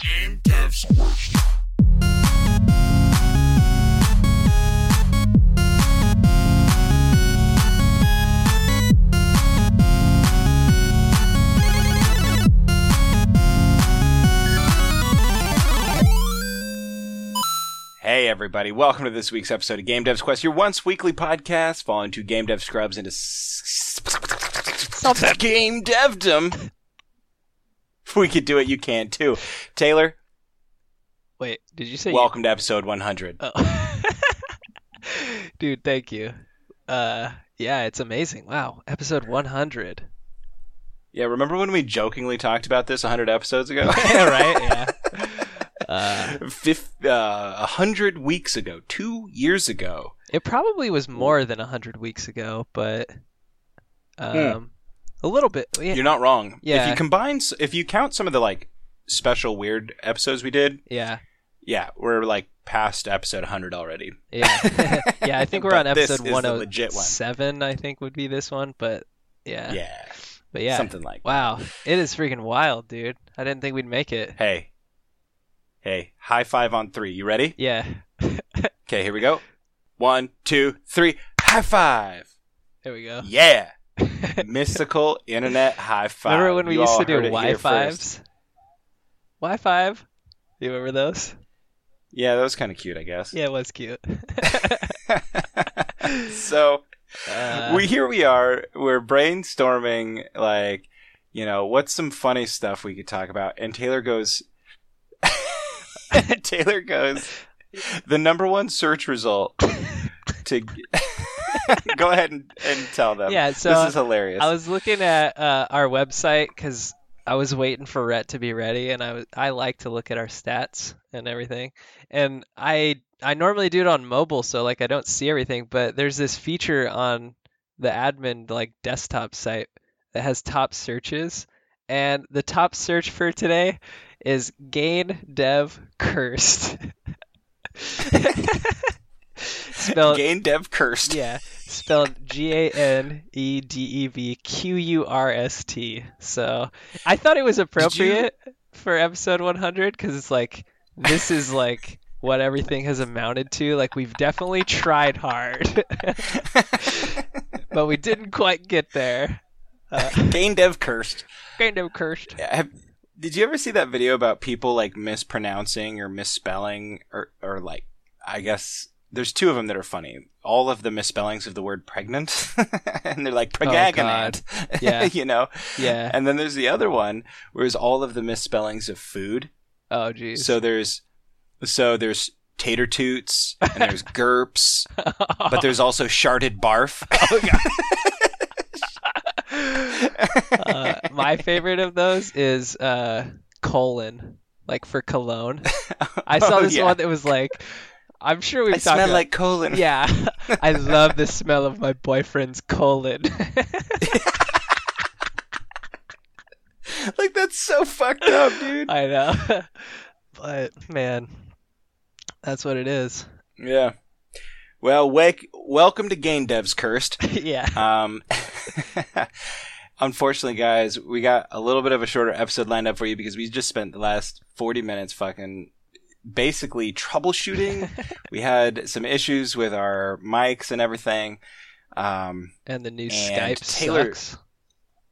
Game Dev Squad. Hey everybody, welcome to this week's episode of Game Dev's Quest, your once weekly podcast falling to game dev scrubs into s- game devdom. If we could do it, you can too. Taylor, Wait, did you say? welcome to episode 100. Oh. Dude, thank you. Uh, yeah, it's amazing. Wow, episode 100. Yeah, remember when we jokingly talked about this 100 episodes ago? right? Yeah. Uh, Fif- uh, 100 weeks ago, two years ago. it probably was more than 100 weeks ago, but um, a little bit. Yeah, You're not wrong. Yeah. If you combine, s- if you count some of the like special weird episodes we did, yeah, yeah, we're like past episode 100 already. yeah, yeah. I think we're on But this episode is the oh legit one. 107. I think would be this one, but yeah, Yeah, but yeah. something like. Wow, it is freaking wild, dude. I didn't think we'd make it. Hey, hey, high five on three. You ready? Yeah, Okay, here we go. One, two, three. High five. there we go. Yeah, mystical internet high five. Remember when we You used to do Y fives? Y five. Do you remember those? Yeah, that was kind of cute, I guess. Yeah, it was cute. so Uh, we here we are. We're brainstorming like, you know, what's some funny stuff we could talk about, and Taylor goes. Taylor goes. The number one search result to go ahead and, and tell them. Yeah, so this is hilarious. I was looking at uh, our website because I was waiting for Rhett to be ready, and I was I like to look at our stats and everything. And I I normally do it on mobile, so like I don't see everything. But there's this feature on the admin like desktop site that has top searches, and the top search for today is gain dev cursed. Spelled Gain dev cursed. yeah, spelled G A N E D E V Q U R S T. So I thought it was appropriate for episode 100 because it's like this is like what everything has amounted to. Like we've definitely tried hard, but we didn't quite get there. Uh, Gain dev cursed. kind Dev cursed. Have, did you ever see that video about people like mispronouncing or misspelling or or like I guess there's two of them that are funny. All of the misspellings of the word pregnant, and they're like pregagonant. Yeah. you know. Yeah. And then there's the other one where it's all of the misspellings of food. Oh geez. So there's so there's tater toots and there's gerps, but there's also sharded barf. uh, my favorite of those is uh, colon, like for cologne. I saw Oh, this yeah. one that was like, I'm sure we've I talked smell about. like colon. yeah, I love the smell of my boyfriend's colon. like that's so fucked up, dude. I know, but man, that's what it is. Yeah. Well, wake, welcome to Game Devs Cursed. yeah. Um, unfortunately, guys, we got a little bit of a shorter episode lined up for you because we just spent the last 40 minutes fucking basically troubleshooting. we had some issues with our mics and everything. Um, And the new and Skype Taylor- sucks.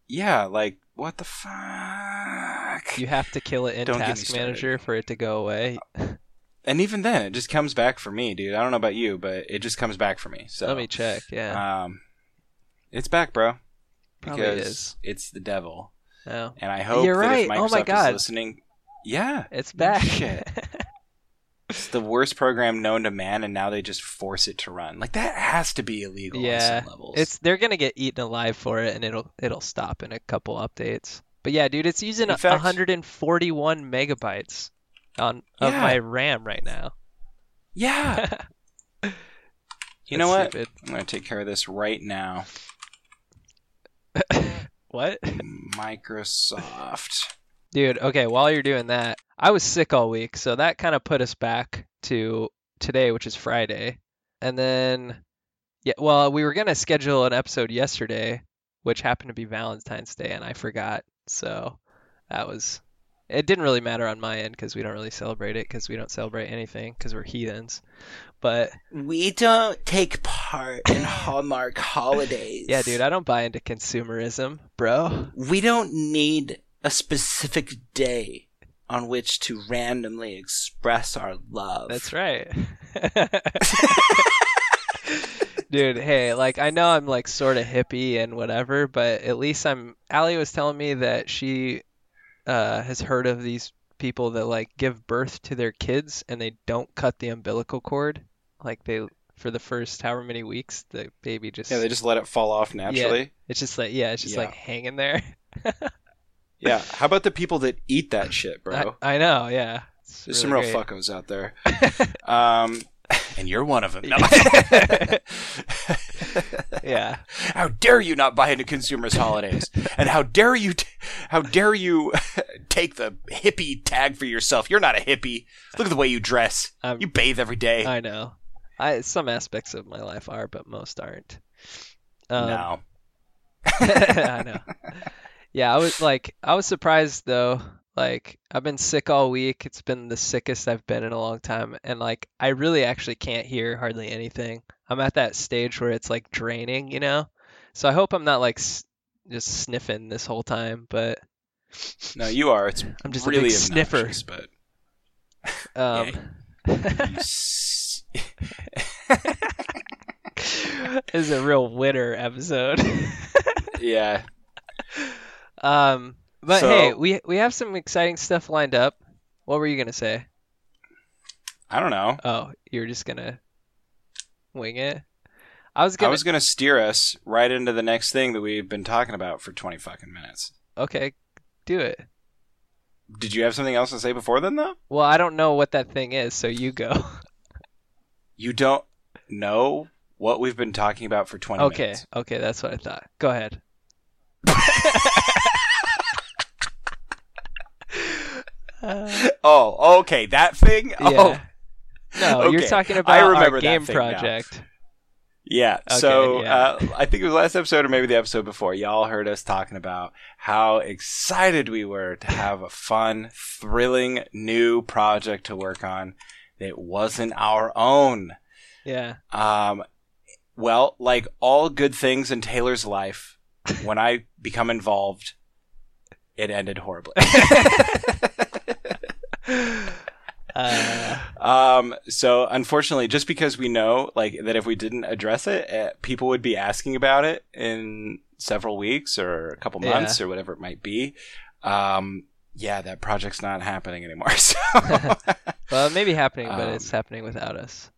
yeah, like, what the fuck? You have to kill it in Don't Task. Manager for it to go away. and even then, it just comes back for me, dude. I don't know about you, but it just comes back for me. So Let me check. Yeah, Um, it's back, bro. Probably Because is. it's the devil, no, and I hope You're that right. if Oh my God. is listening, yeah, it's back. Shit. it's the worst program known to man, and now they just force it to run. Like that has to be illegal Yeah, on some levels. It's they're gonna get eaten alive for it, and it'll it'll stop in a couple updates. But yeah, dude, it's using fact- 141 megabytes on of Yeah. my RAM right now. yeah. You know what? stupid. I'm gonna take care of this right now. What? Microsoft. Dude, okay, while you're doing that, I was sick all week, so that kind of put us back to today, which is Friday. And then yeah, well, we were going to schedule an episode yesterday, which happened to be Valentine's Day and I forgot. So that was It didn't really matter on my end because we don't really celebrate it because we don't celebrate anything because we're heathens. But We don't take part in Hallmark holidays. yeah, dude, I don't buy into consumerism, bro. We don't need a specific day on which to randomly express our love. That's right. Dude, hey, like I know I'm like sort of hippie and whatever, but at least I'm Allie was telling me that she uh has heard of these people that like give birth to their kids and they don't cut the umbilical cord. Like they for the first however many weeks the baby just Yeah, they just let it fall off naturally. it's just like yeah, it's just Yeah. like hanging there. Yeah. How about the people that eat that shit, bro? I, I know, yeah. It's There's some real great. fuckos out there. um, and you're one of them. No. Yeah. How dare you not buy into consumers' holidays? And how dare you, t- how dare you take the hippie tag for yourself? You're not a hippie. Look at the way you dress. I'm- You bathe every day. I know. I some aspects of my life are, but most aren't. Um, no. I know. Yeah, I was like, I was surprised though. Like, I've been sick all week. It's been the sickest I've been in a long time, and like, I really actually can't hear hardly anything. I'm at that stage where it's like draining, you know. So I hope I'm not like s- just sniffing this whole time, but No, you are. It's I'm just a really big sniffer. but um, this is a real winter episode. yeah. Um, but So- hey, we we have some exciting stuff lined up. What were you gonna say? I don't know. Oh, you're just gonna wing it? I was gonna. I was gonna steer us right into the next thing that we've been talking about for 20 fucking minutes. Okay, do it. Did you have something else to say before then, though? Well, I don't know what that thing is, so you go. You don't know what we've been talking about for 20 Okay, minutes. okay, that's what I thought. Go ahead. Uh, Oh, okay, that thing. Oh, yeah. No, you're okay. talking I about our remember that game thing now. project. Yeah. Okay, so yeah. Uh, I think it was last episode or maybe the episode before. Y'all heard us talking about how excited we were to have a fun, thrilling new project to work on that wasn't our own. Yeah. Um, well, like all good things in Taylor's life, when I become involved, it ended horribly. Uh, Um, so unfortunately, just because we know like that if we didn't address it, uh, people would be asking about it in several weeks or a couple Yeah. months or whatever it might be. Um, yeah, that project's not happening anymore. So well, it may be happening, but Um, it's happening without us.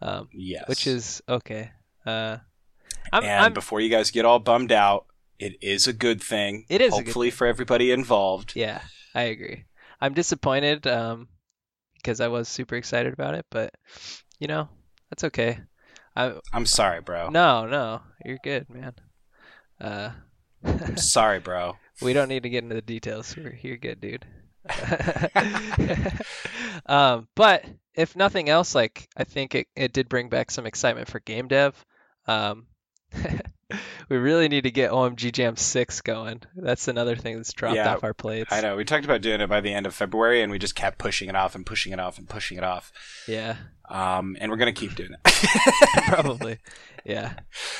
Um, yes, which is okay. Uh, I'm, and I'm before you guys get all bummed out, it is a good thing. It is a good hopefully for everybody involved. Yeah, I agree. I'm disappointed um, because I was super excited about it, but you know, that's okay. I I'm sorry, bro. no, no, you're good, man. Uh, I'm sorry, bro. we don't need to get into the details. We're, you're good, dude. um, but if nothing else, like I think it, it did bring back some excitement for game dev. Um, we really need to get OMG Jam 6 going. That's another thing that's dropped Yeah, off our plates. I know. We talked about doing it by the end of February, and we just kept pushing it off and pushing it off and pushing it off. Yeah. Um, and we're gonna keep doing it. Probably. Yeah.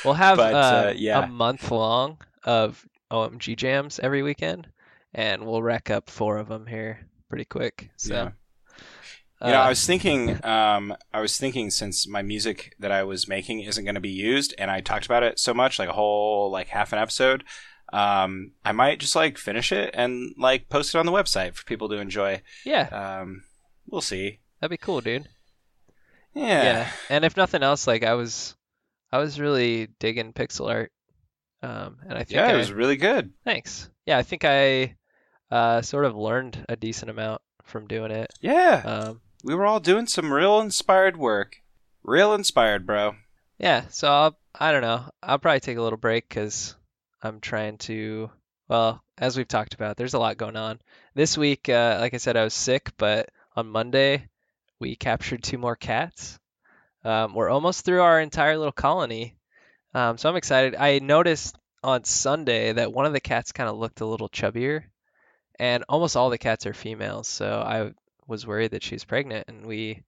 We'll have But, uh, uh, yeah. a month long of OMG jams every weekend, and we'll rack up four of them here pretty quick. So, Yeah. You know, uh, I was thinking, um, I was thinking since my music that I was making isn't going to be used, and I talked about it so much, like a whole like half an episode. Um, I might just like finish it and like post it on the website for people to enjoy. yeah, Um, we'll see. that'd be cool, dude. Yeah. Yeah. And if nothing else, like I was, I was really digging pixel art, um, and I think Yeah, I, it was really good. thanks. Yeah, I think I uh, sort of learned a decent amount from doing it. Yeah, Um, we were all doing some real inspired work. Real inspired, bro. Yeah, so I'll, I don't know. I'll probably take a little break because I'm trying to, well, as we've talked about, there's a lot going on. This week, uh, like I said, I was sick, but on Monday, we captured two more cats. Um, we're almost through our entire little colony. Um, so I'm excited. I noticed on Sunday that one of the cats kind of looked a little chubbier. and almost all the cats are females. So I was worried that she was pregnant, and we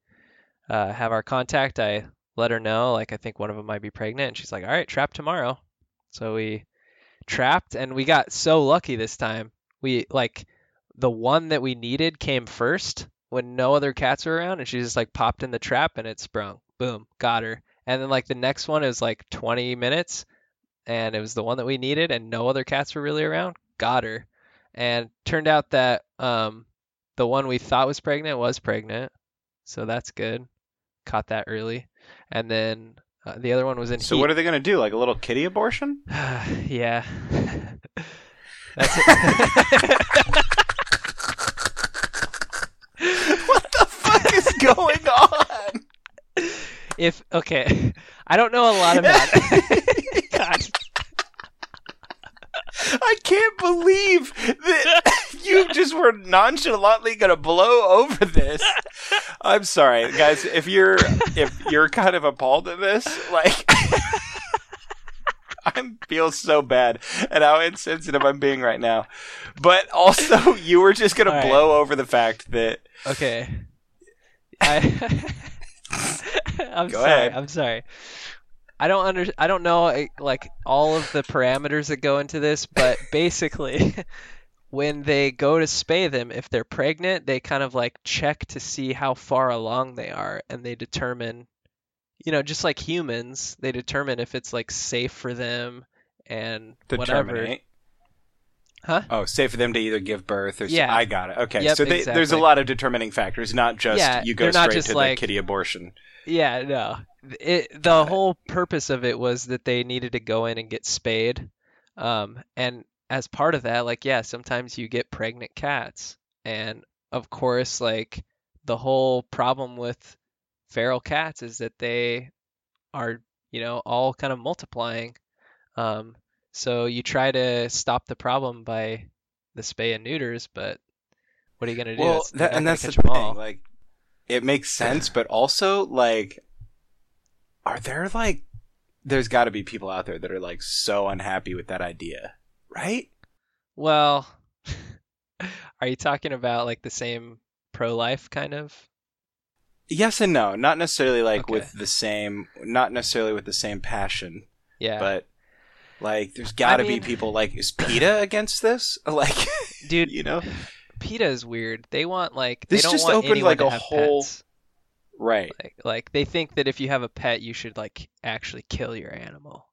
uh, have our contact. I let her know, like I think one of them might be pregnant, and she's like, "All right, trap tomorrow." So we trapped, and we got so lucky this time. We like the one that we needed came first when no other cats were around, and she just like popped in the trap and it sprung. Boom, got her. And then like the next one is like 20 minutes, and it was the one that we needed, and no other cats were really around. Got her. And turned out that um, the one we thought was pregnant was pregnant, so that's good. Caught that early, and then uh, the other one was in. So heat. what are they going to do? Like a little kitty abortion? yeah. That's it. what the fuck is going on? if okay, I don't know a lot about. God, I can't believe that you just were nonchalantly going to blow over this. I'm sorry, guys. If you're if you're kind of appalled at this, like I feel so bad at how insensitive I'm being right now. But also, you were just going to All right. blow over the fact that okay. I. I'm Go sorry. ahead. I'm sorry. I don't under. I don't know like all of the parameters that go into this, but basically, when they go to spay them, if they're pregnant, they kind of like check to see how far along they are, and they determine, you know, just like humans, they determine if it's like safe for them and to whatever. terminate. Huh? Oh, safe for them to either give birth or Yeah. I got it. Okay, Yep, so they, there's a lot of determining factors, not just Yeah, you go straight to like- the kitty abortion. Yeah, no. It, the Got it. whole purpose of it was that they needed to go in and get spayed. Um, and as part of that, like, yeah, sometimes you get pregnant cats. And of course, like, the whole problem with feral cats is that they are, you know, all kind of multiplying. Um, so you try to stop the problem by the spay and neuters, but what are you gonna do? Well, that, and that's the thing. all. Like, it makes sense, but also like, are there like, there's got to be people out there that are like so unhappy with that idea, right? Well, are you talking about like the same pro-life kind of? Yes and no, not necessarily like Okay. with the same, not necessarily with the same passion, Yeah. but like, there's got to mean- be people like, is PETA against this? Like, Dude, you know, PETA is weird. They want like This they don't just want opened, like, a whole- pets. right? Like, like they think that if you have a pet, you should like actually kill your animal.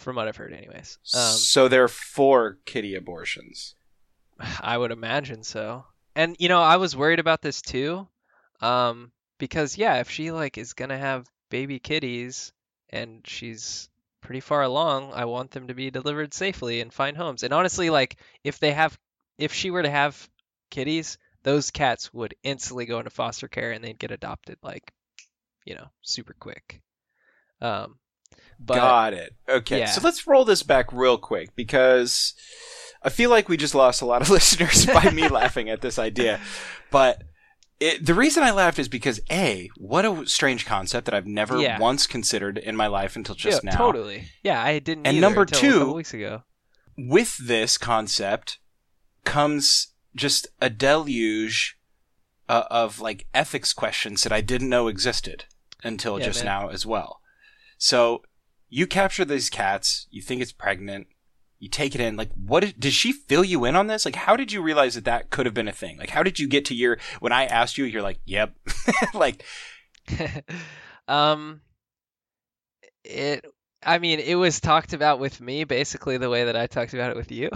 From what I've heard, anyways. Um, so there are four kitty abortions. I would imagine so. And you know, I was worried about this too, um, because yeah, if she like is gonna have baby kitties and she's pretty far along, I want them to be delivered safely and find homes. And honestly, like if they have, if she were to have kitties, those cats would instantly go into foster care and they'd get adopted like, you know, super quick. Um, but Got it. Okay, yeah. so let's roll this back real quick because I feel like we just lost a lot of listeners by me laughing at this idea. But it, the reason I laughed is because a what a strange concept that I've never Yeah. once considered in my life until just yeah, now. totally. Yeah, I didn't. And number two- couple weeks ago. With this concept comes just a deluge uh, of like ethics questions that I didn't know existed until Yeah, just man. now as well. So you capture these cats, you think it's pregnant, you take it in. Like, what did, did she fill you in on this? Like, how did you realize that that could have been a thing? Like, how did you get to your when I asked you, you're like, yep, like, um, it. I mean, it was talked about with me basically the way that I talked about it with you.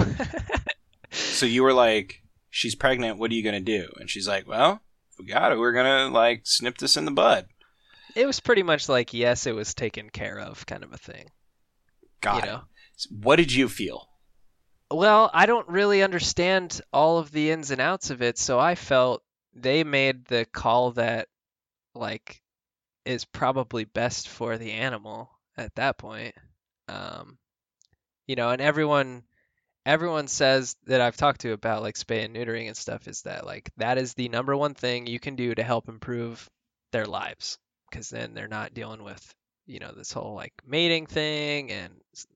so you were like, she's pregnant. What are you gonna do? And she's like, well, we got it, we're gonna like snip this in the bud. It was pretty much like yes, it was taken care of kind of a thing. Got you it. know. What did you feel? Well, I don't really understand all of the ins and outs of it, so I felt they made the call that like is probably best for the animal at that point. Um, you know, and everyone everyone says that I've talked to about like spay and neutering and stuff is that like that is the number one thing you can do to help improve their lives because then they're not dealing with you know this whole like mating thing and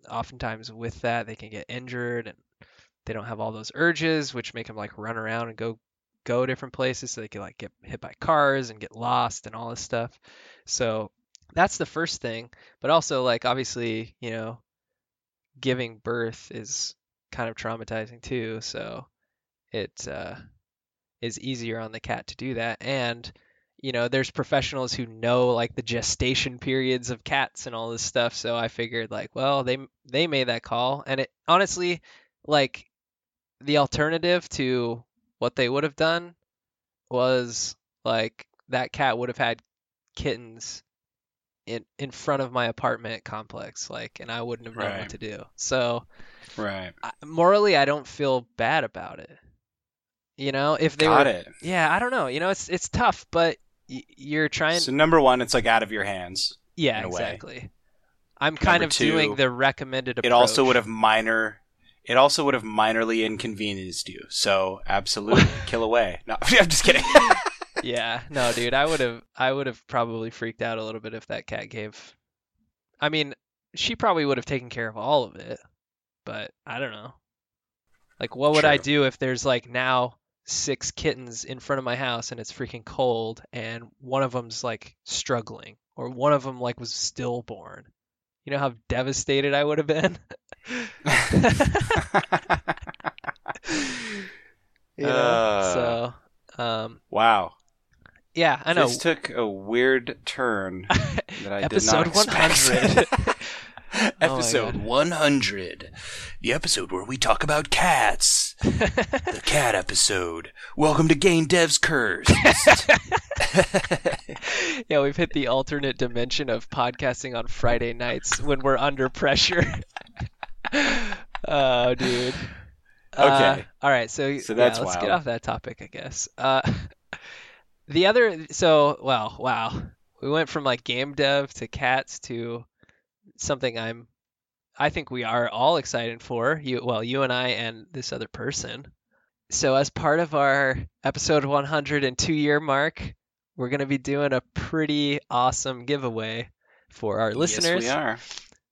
oftentimes with that they can get injured and they don't have all those urges, which make them like run around and go go different places so they can like get hit by cars and get lost and all this stuff. So that's the first thing. But also like obviously, you know, giving birth is kind of traumatizing too. So it uh, is easier on the cat to do that. And you know, there's professionals who know like the gestation periods of cats and all this stuff. So I figured like, well, they they made that call, and it honestly, like, the alternative to what they would have done was like that cat would have had kittens in in front of my apartment complex, like, and I wouldn't have known Right. what to do. So Right. I- morally, I don't feel bad about it. You know, if they Got were, it. yeah, I don't know. You know, it's it's tough, but y- you're trying. So number one, it's like out of your hands. yeah, in a way. exactly. I'm kind Number of doing the recommended approach. It also would have minor. It also would have minorly inconvenienced you. So absolutely, kill away. No, I'm just kidding. yeah, no, dude, I would have I would have probably freaked out a little bit if that cat gave. I mean, she probably would have taken care of all of it, but I don't know. Like, what would I do if there's like now six kittens in front of my house and it's freaking cold and one of them's like struggling or one of them like was stillborn? You know how devastated I would have been. You know? Uh, so, um, wow. yeah, I know. This took a weird turn that I Episode did not expect. 100. episode God. 100. The episode where we talk about cats. The cat episode. Welcome to Game Dev's Curse. yeah, we've hit the alternate dimension of podcasting on Friday nights when we're under pressure. oh, dude. Uh, Okay. all right. So, So yeah, that's let's get off that topic, I guess. Uh, the other, so, well, wow. We went from like game dev to cats to something I'm, I think we are all excited for. You, well, you and I and this other person. So, as part of our episode 102 year mark, we're going to be doing a pretty awesome giveaway for our listeners. Yes, we are.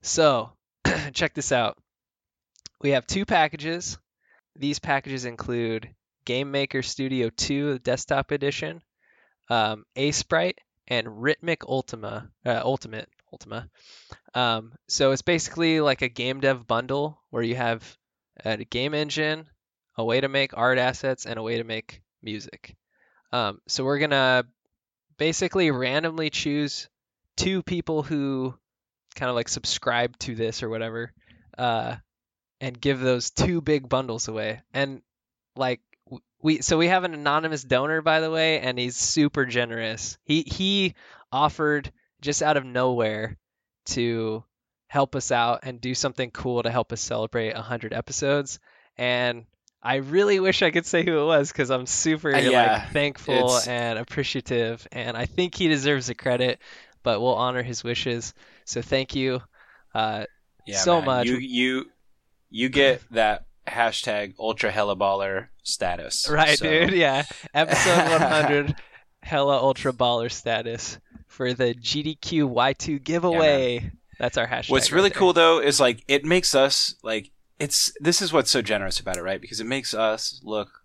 So, check this out. We have two packages. These packages include Game Maker Studio 2 the Desktop Edition, um, Aseprite, and Rhythmic Ultima, uh, Ultimate, Ultima. Um, so it's basically like a game dev bundle where you have a game engine, a way to make art assets, and a way to make music. Um, so we're gonna basically randomly choose two people who kind of like subscribe to this or whatever, uh, and give those two big bundles away. And like we, so we have an anonymous donor by the way, and he's super generous. He he offered just out of nowhere to help us out and do something cool to help us celebrate 100 episodes. And I really wish I could say who it was because I'm super Uh, yeah, like thankful it's- and appreciative, and I think he deserves the credit. But we'll honor his wishes. So thank you. Uh, Yeah, so man. much. You you you get that hashtag ultra hella baller status. right, So, dude. Yeah. Episode 100, hella ultra baller status for the GDQ Y2 giveaway. That's our hashtag. What's right really cool though is like it makes us like it's this is what's so generous about it, right? Because it makes us look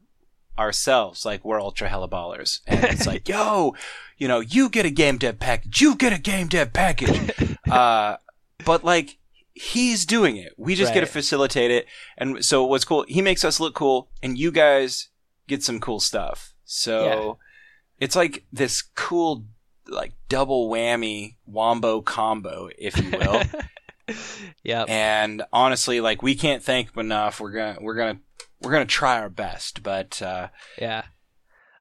ourselves like we're ultra hella ballers, and it's like, yo, you know, you get a game dev package, you get a game dev package, uh, but like he's doing it. We just get to facilitate it, and so what's cool? He makes us look cool, and you guys get some cool stuff. So it's like this cool like double whammy wombo combo, if you will. yeah. and honestly, like we can't thank him enough. We're gonna we're gonna we're gonna try our best, but uh, Yeah.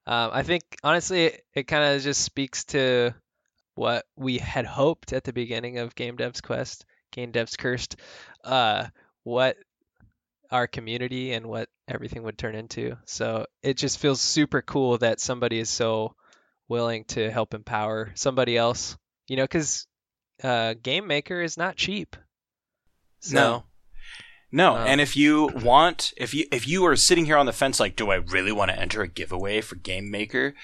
Um, I think honestly, it, it kind of just speaks to what we had hoped at the beginning of Game Dev's Quest, Game Dev's Cursed, uh, what our community and what everything would turn into. So it just feels super cool that somebody is so willing to help empower somebody else. You know, because uh, Game Maker is not cheap. So, no, no. Um, and if you want, if you if you are sitting here on the fence, like, do I really want to enter a giveaway for Game Maker?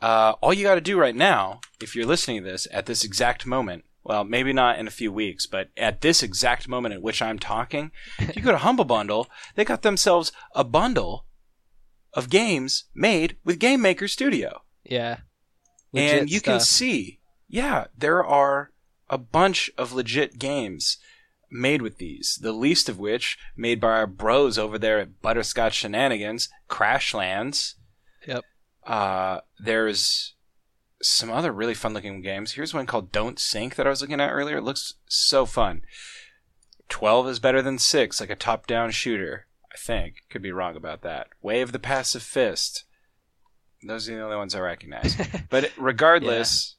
Uh, all you got to do right now, if you're listening to this at this exact moment, well, maybe not in a few weeks, but at this exact moment at which I'm talking, if you go to Humble Bundle, they got themselves a bundle of games made with Game Maker Studio. Yeah. And Legit you can see, yeah, there are a bunch of legit games made with these. The least of which made by our bros over there at Butterscotch Shenanigans, Crashlands. Yep. Uh, there's some other really fun looking games. Here's one called Don't Sink that I was looking at earlier. It looks so fun. 12 is better than 6, like a top down shooter. I think. Could be wrong about that. Way of the Passive Fist. Those are the only ones I recognize. But regardless,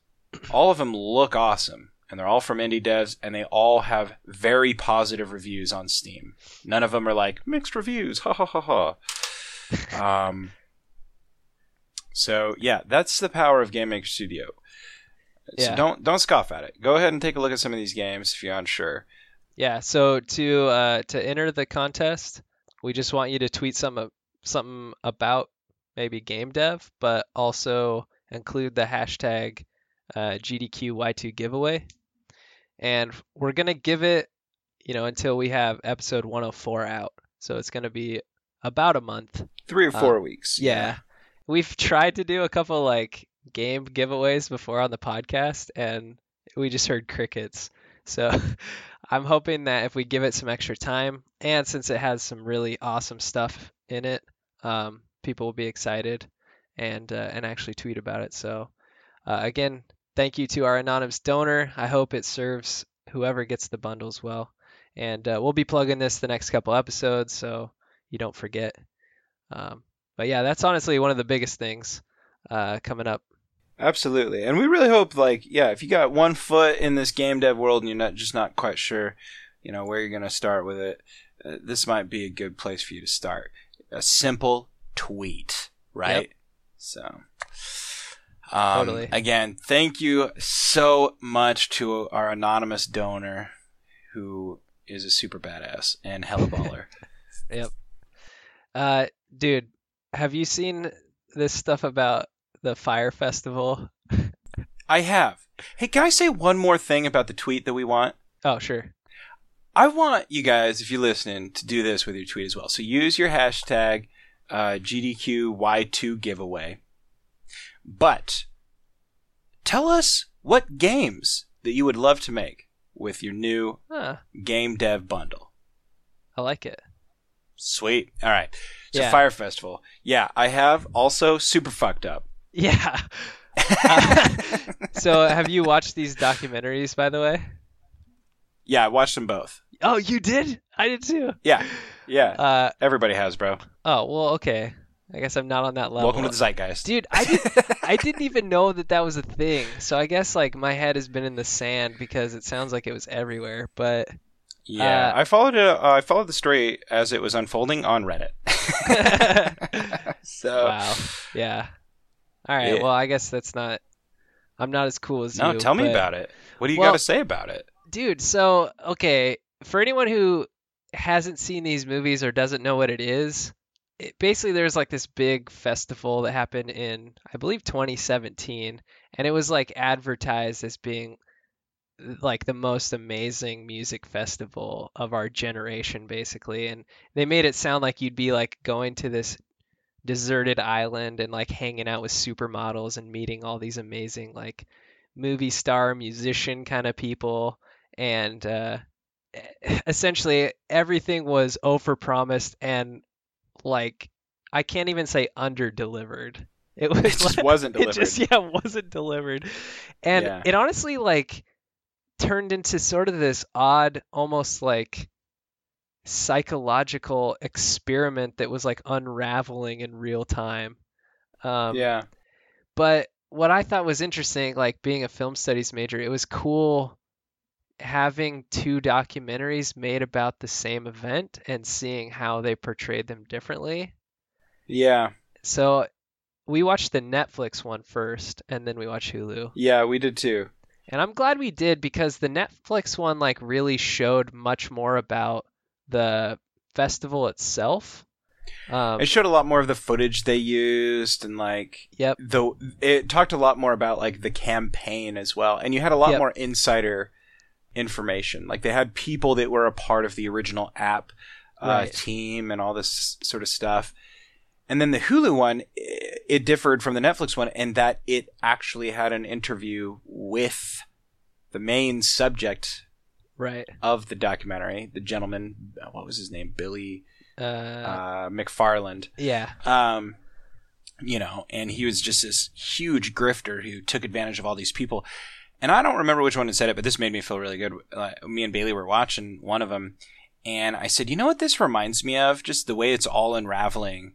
all of them look awesome. And they're all from indie devs, and they all have very positive reviews on Steam. None of them are like mixed reviews. Ha ha ha ha. Um, so yeah, that's the power of Game Maker Studio. So Yeah. don't don't scoff at it. Go ahead and take a look at some of these games if you're unsure. Yeah, so to uh, to enter the contest, we just want you to tweet some something about maybe game dev, but also include the hashtag uh, GDQY2 giveaway. And we're gonna give it, you know, until we have episode 104 out. So it's gonna be about a month. Three or four weeks. Yeah. We've tried to do a couple like game giveaways before on the podcast and we just heard crickets. So I'm hoping that if we give it some extra time and since it has some really awesome stuff in it, um, people will be excited and uh, and actually tweet about it. So uh, again, thank you to our anonymous donor. I hope it serves whoever gets the bundles well. And uh, we'll be plugging this the next couple episodes, so you don't forget. Um, but yeah, that's honestly one of the biggest things uh, coming up. Absolutely. And we really hope, like, yeah, if you got one foot in this game dev world and you're not just not quite sure, you know, where you're to start with it, uh, this might be a good place for you to start. A simple tweet, right? Yep. So, um, Totally. again, thank you so much to our anonymous donor who is a super badass and hella baller. Yep. Uh, dude, have you seen this stuff about the Fyre Festival? I have. Hey, can I say one more thing about the tweet that we want? Oh, sure. I want you guys, if you're listening, to do this with your tweet as well. So use your hashtag uh, GDQ Y2 giveaway. But tell us what games that you would love to make with your new Huh, game dev bundle. I like it. Sweet. All right. So Yeah. Fyre Festival. Yeah, I have also super fucked up. Yeah. Uh, so, have you watched these documentaries, by the way? yeah, I watched them both. Oh, you did? I did too. Yeah, yeah. Uh, Everybody has, bro. oh, well, okay. I guess I'm not on that level. Welcome to the zeitgeist. Dude, I did, I didn't even know that that was a thing. So I guess like my head has been in the sand because it sounds like it was everywhere. But Yeah, Uh, I followed it. Uh, I followed the story as it was unfolding on Reddit. so wow, yeah. All right. Yeah. Well, I guess that's not. I'm not as cool as no, you. No, tell me but- about it. What do you Well- got to say about it? dude. So okay, for anyone who hasn't seen these movies or doesn't know what it is, it, basically there's like this big festival that happened in I believe 2017, and it was like advertised as being like the most amazing music festival of our generation basically and they made it sound like you'd be like going to this deserted island and like hanging out with supermodels and meeting all these amazing like movie star musician kind of people and uh essentially everything was over promised and like I can't even say under delivered. It was It just like- wasn't It delivered. just yeah wasn't delivered, and Yeah. it honestly like turned into sort of this odd, almost like psychological experiment that was like unraveling in real time. Um, yeah, but what I thought was interesting, like being a film studies major, it was cool having two documentaries made about the same event and seeing how they portrayed them differently. yeah, So we watched the Netflix one first and then we watched Hulu. yeah. We did too. And I'm glad we did because the Netflix one like really showed much more about the festival itself. Um, It showed a lot more of the footage they used, and like yep. the it talked a lot more about like the campaign as well. And you had a lot Yep. more insider information. Like they had people that were a part of the original app uh, Right. team and all this sort of stuff. And then the Hulu one, it differed from the Netflix one in that it actually had an interview with the main subject Right. of the documentary, the gentleman, uh, what was his name? Billy Uh, uh, McFarland. yeah. Um, you know, and he was just this huge grifter who took advantage of all these people. And I don't remember which one had said it, but this made me feel really good. Uh, me and Bailey were watching one of them, and I said, "You know what this reminds me of? Just the way it's all unraveling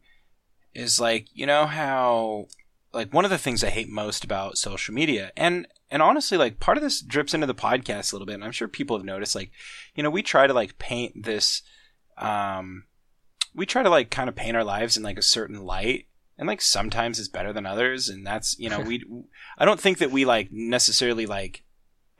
is like, you know how like one of the things I hate most about social media, and and honestly, like part of this drips into the podcast a little bit, and I'm sure people have noticed. Like, you know, we try to like paint this, um, we try to like kind of paint our lives in like a certain light and like sometimes it's better than others and that's you know we i don't think that we like necessarily like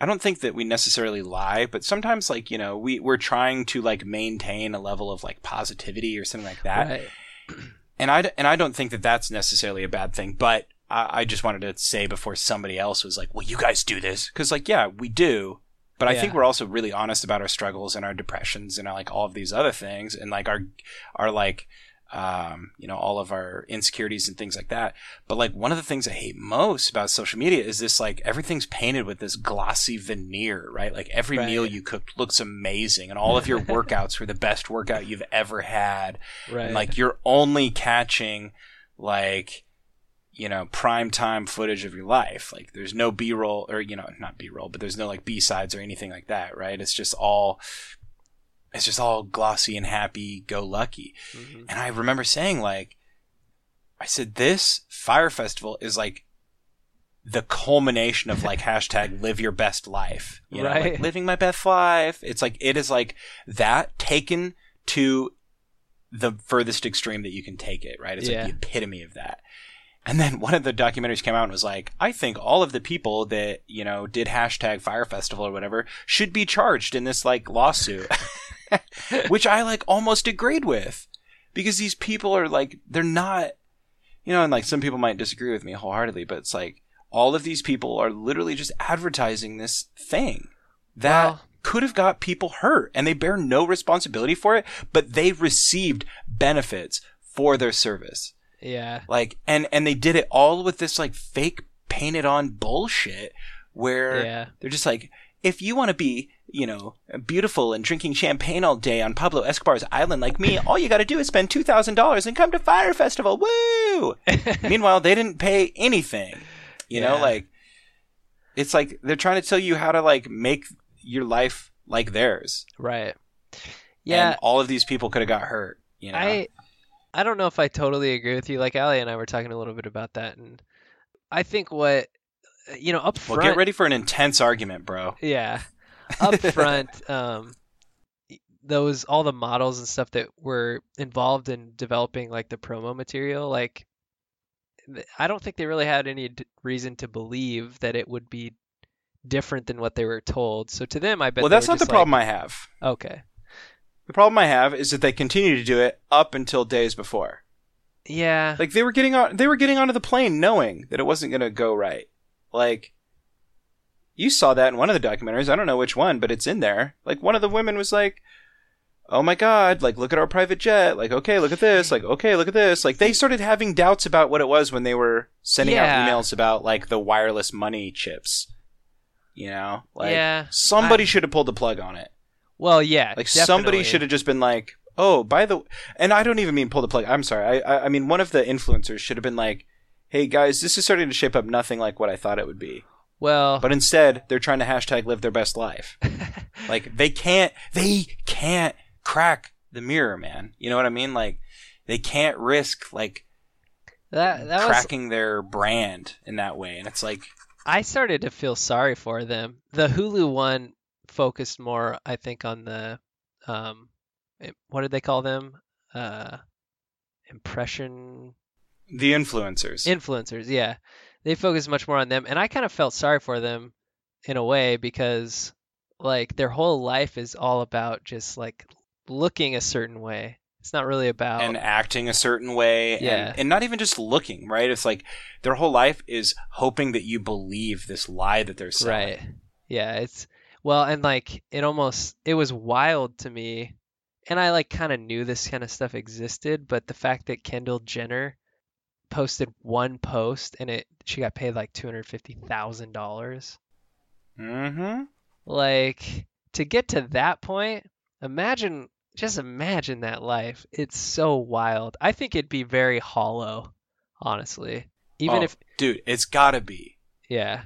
i don't think that we necessarily lie but sometimes like you know we we're trying to like maintain a level of like positivity or something like that. Right. and i and i don't think that that's necessarily a bad thing but i, I just wanted to say before somebody else was like well you guys do this. Because like yeah we do but I think we're also really honest about our struggles and our depressions and like all of these other things and like our our like um, you know all of our insecurities and things like that. But like one of the things I hate most about social media is this like everything's painted with this glossy veneer, right? Like every Right. meal you cooked looks amazing and all of your workouts were the best workout you've ever had. Right. And like you're only catching like you know prime time footage of your life like there's no b-roll or you know not b-roll but there's no like b-sides or anything like that right it's just all it's just all glossy and happy go lucky Mhm. and i remember saying like i said this Fyre festival is like the culmination of like hashtag live your best life you know like Right. living my best life it's like it is like that taken to the furthest extreme that you can take it right it's Yeah. like the epitome of that and then one of the documentaries came out and was like, I think all of the people that, you know, did hashtag Fyre Festival or whatever should be charged in this like lawsuit. Which I like almost agreed with. Because these people are like they're not you know, and like some people might disagree with me wholeheartedly, but it's like all of these people are literally just advertising this thing that Well- could have got people hurt and they bear no responsibility for it, but they received benefits for their service Yeah. like and and they did it all with this like fake painted on bullshit where Yeah. they're just like if you want to be you know beautiful and drinking champagne all day on pablo escobar's island like me all you got to do is spend $2000 and come to Fyre festival woo meanwhile they didn't pay anything you know like it's like they're trying to tell you how to like make your life like theirs Right. Yeah. and all of these people could have got hurt you know I I don't know if I totally agree with you. Like Ali and I were talking a little bit about that, and I think what you know up front. well get ready for an intense argument bro Yeah, up front, um, those all the models and stuff that were involved in developing like the promo material, like I don't think they really had any d- reason to believe that it would be different than what they were told. So to them, I bet. well that's not the just problem i have Okay. The problem I have is that they continue to do it up until days before. Yeah. Like they were getting on they were getting onto the plane knowing that it wasn't going to go right. Like you saw that in one of the documentaries. I don't know which one, but it's in there. Like one of the women was like, "Oh my god, like look at our private jet. Like okay, look at this. Like okay, look at this." Like they started having doubts about what it was when they were sending Yeah. out emails about like the wireless money chips. You know? Like Yeah, somebody I- should have pulled the plug on it. well, yeah. Like somebody should have just been like, "Oh, by the," and I don't even mean pull the plug. I'm sorry. I, I I mean one of the influencers should have been like, "Hey guys, this is starting to shape up nothing like what I thought it would be." Well, But instead, they're trying to hashtag live their best life. like they can't, they can't crack the mirror, man. You know what I mean? Like they can't risk like that that was cracking their brand in that way, and it's like, I started to feel sorry for them. The Hulu one focused more, I think, on the um, what did they call them? Uh, impression the influencers. influencers. Yeah, they focused much more on them, and I kind of felt sorry for them in a way because like their whole life is all about just like looking a certain way. It's not really about and acting a certain way and, Yeah. and not even just looking right it's like their whole life is hoping that you believe this lie that they're selling Right. Yeah, it's Well, and like it almost it was wild to me, and I like kind of knew this kind of stuff existed, but the fact that Kendall Jenner posted one post and it she got paid like two hundred fifty thousand dollars. Mm-hmm. Like to get to that point, imagine just imagine that life. It's so wild. I think it'd be very hollow, honestly. Even Oh, if dude, it's gotta be. yeah,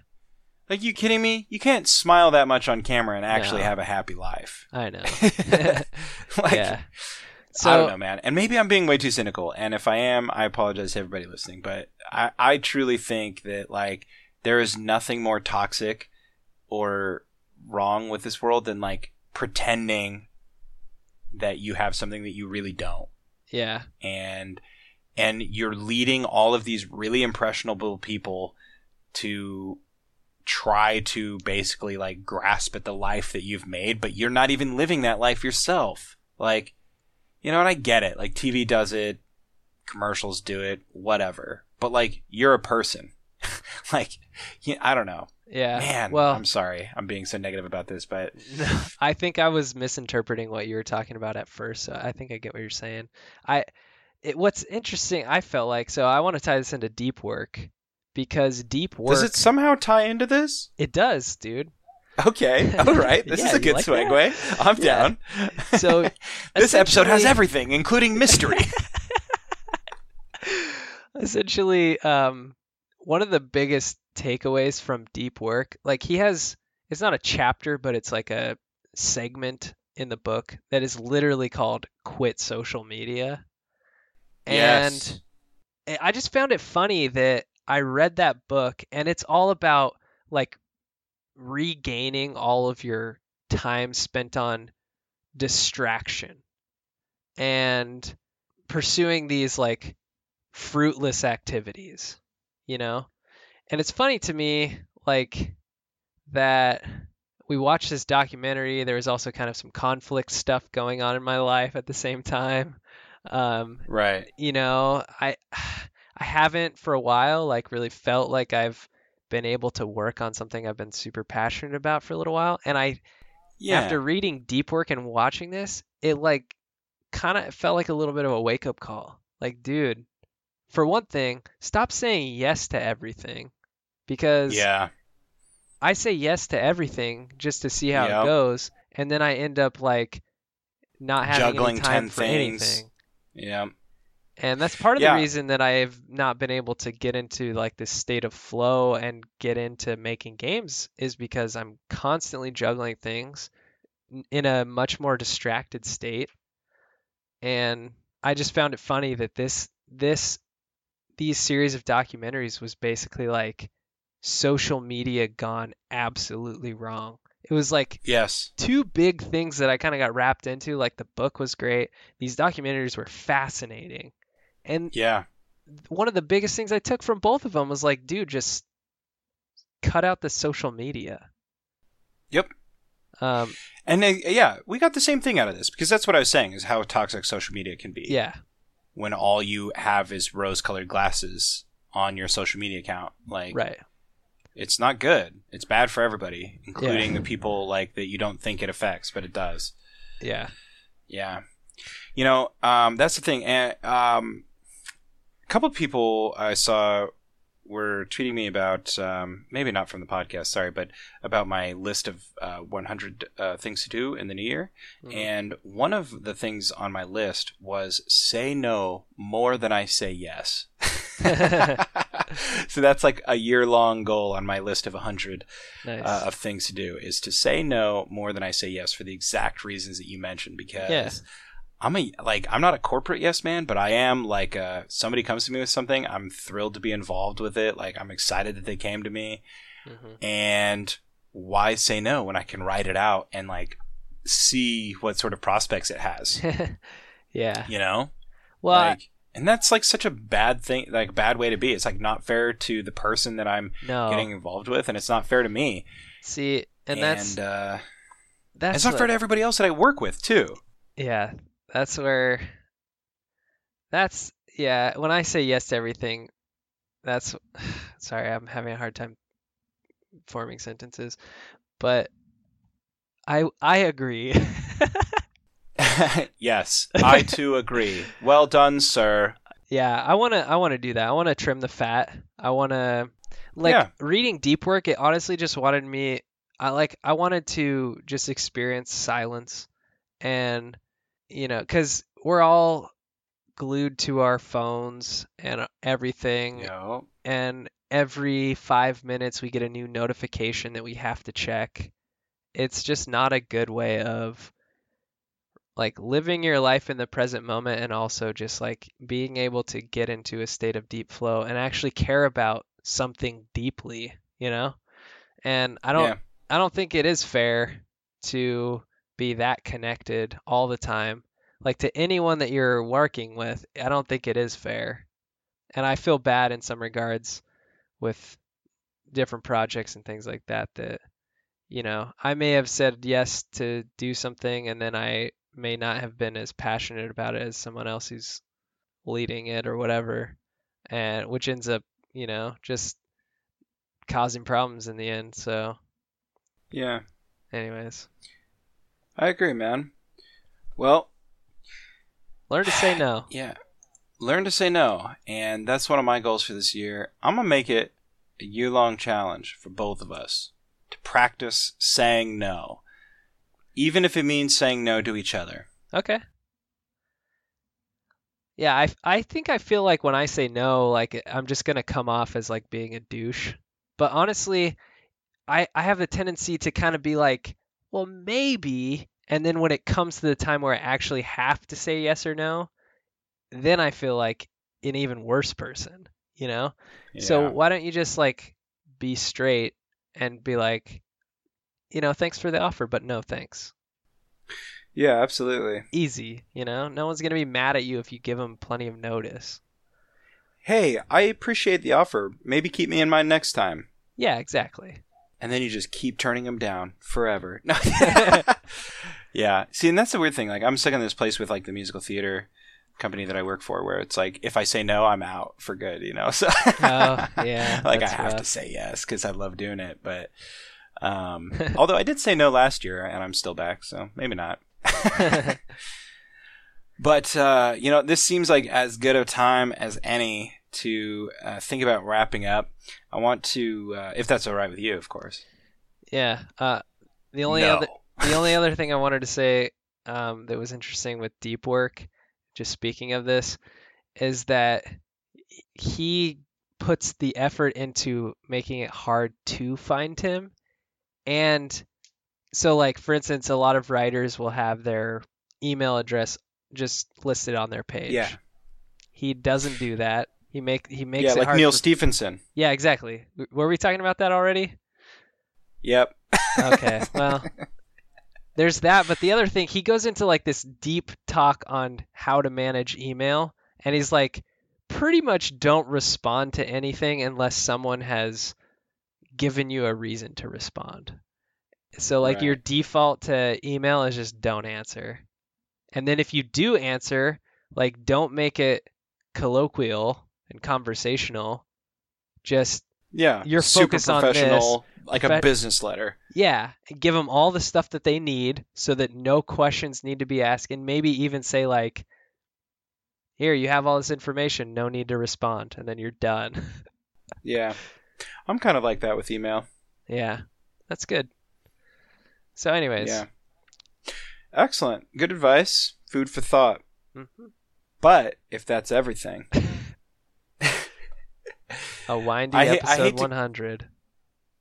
Like, you kidding me? You can't smile that much on camera and actually No. have a happy life. I know. like, yeah. So I don't know, man. And maybe I'm being way too cynical. And if I am, I apologize to everybody listening. But I, I truly think that like there is nothing more toxic or wrong with this world than like pretending that you have something that you really don't. yeah, And and you're leading all of these really impressionable people to try to basically like grasp at the life that you've made, but you're not even living that life yourself. Like, you know, and I get it. Like TV does it, commercials do it, whatever. But like, you're a person. like, yeah, I don't know. yeah. Man, well, I'm sorry. I'm being so negative about this, but I think I was misinterpreting what you were talking about at first. So I think I get what you're saying. I, it, what's interesting, I felt like, so I want to tie this into deep work because deep work, does it somehow tie into this? it does, dude. Okay, all right. This Yeah, is a good like segue. I'm Yeah. down. So, this episode has everything, including mystery. essentially, um, one of the biggest takeaways from deep work, like he has, it's not a chapter, but it's like a segment in the book that is literally called "Quit Social Media," and Yes. I- I just found it funny that I read that book and it's all about like regaining all of your time spent on distraction and pursuing these like fruitless activities, you know? And it's funny to me like that we watched this documentary. There was also kind of some conflict stuff going on in my life at the same time. Um, right. you know, I I haven't for a while like really felt like I've been able to work on something I've been super passionate about for a little while. And I Yeah. after reading Deep Work and watching this, it like kind of felt like a little bit of a wake up call. Like, dude, for one thing, stop saying yes to everything because yeah. I say yes to everything just to see how Yep. it goes, and then I end up like not having Juggling any time 10 for things. anything. Yeah. And that's part of Yeah. the reason that I've not been able to get into like this state of flow and get into making games is because I'm constantly juggling things in a much more distracted state. And I just found it funny that this this these series of documentaries was basically like social media gone absolutely wrong. It was like Yes. two big things that I kind of got wrapped into. Like the book was great. These documentaries were fascinating. And Yeah. one of the biggest things I took from both of them was like, dude, just cut out the social media. Yep. Um, And uh, yeah, we got the same thing out of this because that's what I was saying is how toxic social media can be. yeah, When all you have is rose-colored glasses on your social media account, like right. it's not good. It's bad for everybody, including the people like that you don't think it affects, but it does. Yeah. Yeah. You know, um, that's the thing. And um, a couple of people I saw were tweeting me about, um, maybe not from the podcast, sorry, but about my list of uh, 100 uh, things to do in the new year. Mhm. And one of the things on my list was say no more than I say yes. so that's like a year long goal on my list of 100 Nice. uh, of things to do is to say no more than I say yes for the exact reasons that you mentioned because Yeah. I'm a like I'm not a corporate yes man, but I am like uh somebody comes to me with something, I'm thrilled to be involved with it. Like I'm excited that they came to me Mhm. and why say no when I can write it out and like see what sort of prospects it has, yeah. you know? Well, I- like and that's like such a bad thing, like bad way to be. It's like not fair to the person that I'm no. getting involved with, and it's not fair to me. See, and that's uh, that's it's not what- fair to everybody else that I work with too. Yeah, that's where that's yeah, when I say yes to everything, that's sorry, I'm having a hard time forming sentences. But I I agree. yes, I too agree. Well done, sir. Yeah, I want to I want to do that. I want to trim the fat. I want to like Yeah. reading deep work it honestly just wanted me I like I wanted to just experience silence and you know cuz we're all glued to our phones and everything and every 5 minutes we get a new notification that we have to check. It's just not a good way of like living your life in the present moment and also just like being able to get into a state of deep flow and actually care about something deeply, you know? And I don't Yeah. I don't think it is fair to be that connected all the time. Like to anyone that you're working with, I don't think it is fair. And I feel bad in some regards with different projects and things like that that you know, I may have said yes to do something and then I may not have been as passionate about it as someone else who's leading it or whatever. And which ends up, you know, just causing problems in the end. So, Yeah. anyways, I agree, man. Well, learn to say no. yeah. Learn to say no, and that's one of my goals for this year. I'm gonna make it a year-long challenge for both of us to practice saying no, even if it means saying no to each other. Okay. Yeah, I I think I feel like when I say no, like I'm just gonna come off as like being a douche. But honestly, I I have a tendency to kind of be like, well, maybe, and then when it comes to the time where I actually have to say yes or no, then I feel like an even worse person, you know? So why don't you just like be straight and be like, you know, thanks for the offer, but no thanks. yeah, absolutely. Easy, you know? No one's going to be mad at you if you give them plenty of notice. Hey, I appreciate the offer. Maybe keep me in mind next time. Yeah, exactly. And then you just keep turning them down forever. Yeah. See, and that's the weird thing. Like, I'm stuck in this place with like the musical theater company that I work for, where it's like, if I say no, I'm out for good. You know. So. Oh, yeah, like I have to say yes because I love doing it, but. Um, although I did say no last year, and I'm still back, so maybe not. But uh, you know, this seems like as good a time as any to uh, think about wrapping up. I want to, uh, if that's all right with you, of course. yeah. Uh, the only no. other the only other thing I wanted to say um, that was interesting with deep work, just speaking of this, is that he puts the effort into making it hard to find him. And so, like, for instance, a lot of writers will have their email address just listed on their page. Yeah. He doesn't do that. He make he makes yeah, it like Neil for- Stephenson. Yeah, exactly. Were we talking about that already? Yep. Okay, well, there's that. But the other thing, he goes into like this deep talk on how to manage email, and he's like, pretty much don't respond to anything unless someone has given you a reason to respond. So, like, your default to email is just don't answer. And then if you do answer, like, don't make it colloquial and conversational. Just Yeah. You're super focused on this. like a business letter. Yeah, give them all the stuff that they need so that no questions need to be asked, and maybe even say like, "Here, you have all this information. No need to respond," and then you're done. Yeah. I'm kind of like that with email. yeah, that's good. So, anyways, Yeah. Excellent. Good advice. Food for thought. mhm. But if that's everything, a windy I episode hate to- 100.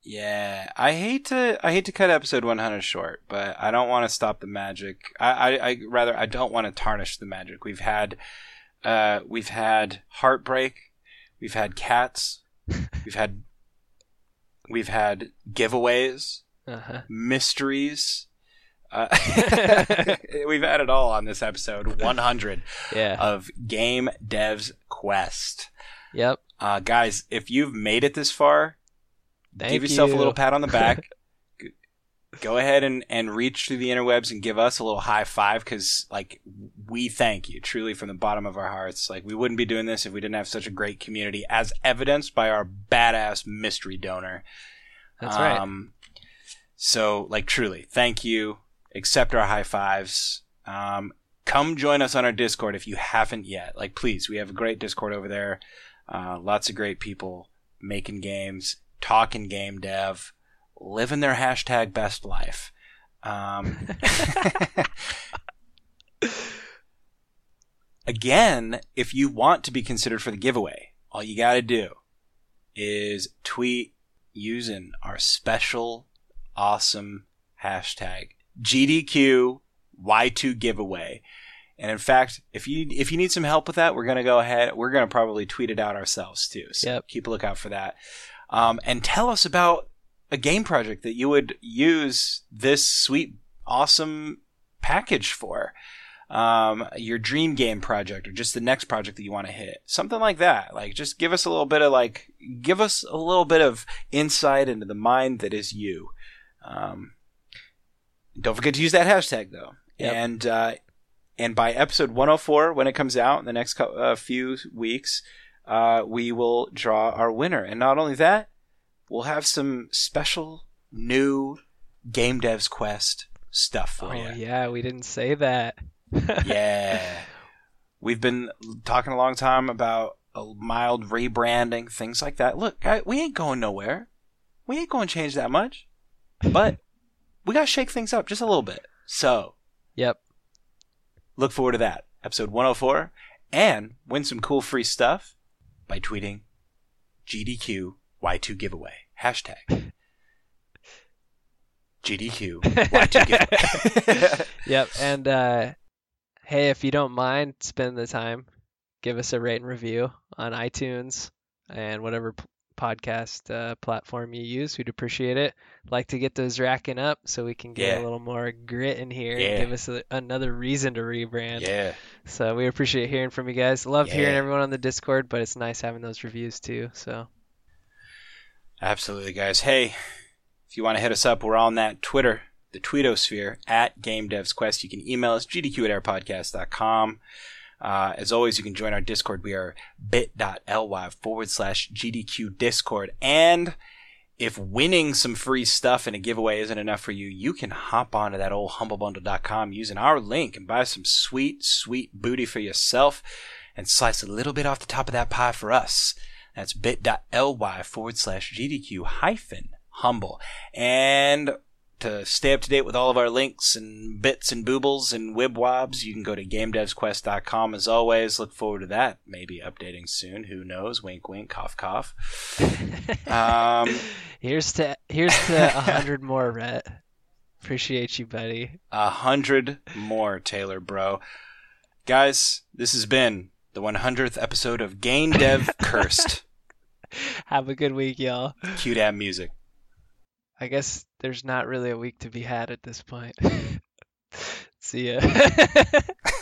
yeah, I hate to I hate to cut episode 100 short, but I don't want to stop the magic. I, I, I rather I don't want to tarnish the magic. We've had uh we've had heartbreak, we've had cats, we've had we've had giveaways, Uh-huh. mysteries. Uh, we've had it all on this episode 100 Yeah. of Game Devs Quest. Yep. Uh, guys, if you've made it this far, Thank give yourself you. a little pat on the back. Go ahead and, and reach through the interwebs and give us a little high five because, like, we thank you truly from the bottom of our hearts. Like, we wouldn't be doing this if we didn't have such a great community, as evidenced by our badass mystery donor. That's right. Um, So, like, truly, thank you. Accept our high fives. Um, come join us on our Discord if you haven't yet. Like, please, we have a great Discord over there. Uh, lots of great people making games, talking game dev, living their hashtag best life. Um, again, if you want to be considered for the giveaway, all you got to do is tweet using our special awesome hashtag GDQ Y2 giveaway. And in fact, if you if you need some help with that, we're gonna go ahead. We're gonna probably tweet it out ourselves too. So Yep. keep a lookout for that. Um, and tell us about a game project that you would use this sweet, awesome package for. Um, your dream game project or just the next project that you want to hit. Something like that. Like just give us a little bit of like give us a little bit of insight into the mind that is you. Um, don't forget to use that hashtag though. Yep. And uh, and by episode 104, when it comes out in the next cou- uh, few weeks, uh, we will draw our winner. And not only that, we'll have some special new Game Devs Quest stuff for Oh you. yeah, we didn't say that. Yeah. We've been talking a long time about a mild rebranding, things like that. Look, we ain't going nowhere. We ain't going to change that much. But we got to shake things up just a little bit. So, Yep. Look forward to that. Episode 104. And win some cool free stuff by tweeting GDQ Y2 giveaway. Hashtag GDQ Y2 giveaway. Yep. And uh, hey, if you don't mind, spend the time, give us a rate and review on iTunes and whatever podcast uh, platform you use. We'd appreciate it. Like to get those racking up so we can get Yeah. a little more grit in here Yeah. and give us a, another reason to rebrand. yeah. So we appreciate hearing from you guys. Love hearing everyone on the Discord, but it's nice having those reviews too. So Absolutely, guys. Hey, if you want to hit us up, we're on that Twitter, the Tweetosphere, at Game Devs Quest. You can email us, gdq at airpodcast.com. Uh, as always, you can join our Discord. We are bit.ly forward slash GDQ Discord. And if winning some free stuff in a giveaway isn't enough for you, you can hop onto that old humblebundle.com using our link and buy some sweet, sweet booty for yourself and slice a little bit off the top of that pie for us. That's bit.ly forward slash GDQ hyphen humble. And to stay up to date with all of our links and bits and boobles and wibwobs, you can go to gamedevsquest.com as always. Look forward to that. Maybe updating soon. Who knows? Wink, wink, cough, cough. Um, here's to here's to a hundred more, Rhett. Appreciate you, buddy. a hundred more, Taylor, bro. Guys, this has been the 100th episode of Game Dev Cursed. Have a good week, y'all. Cue that music. I guess there's not really a week to be had at this point. See ya.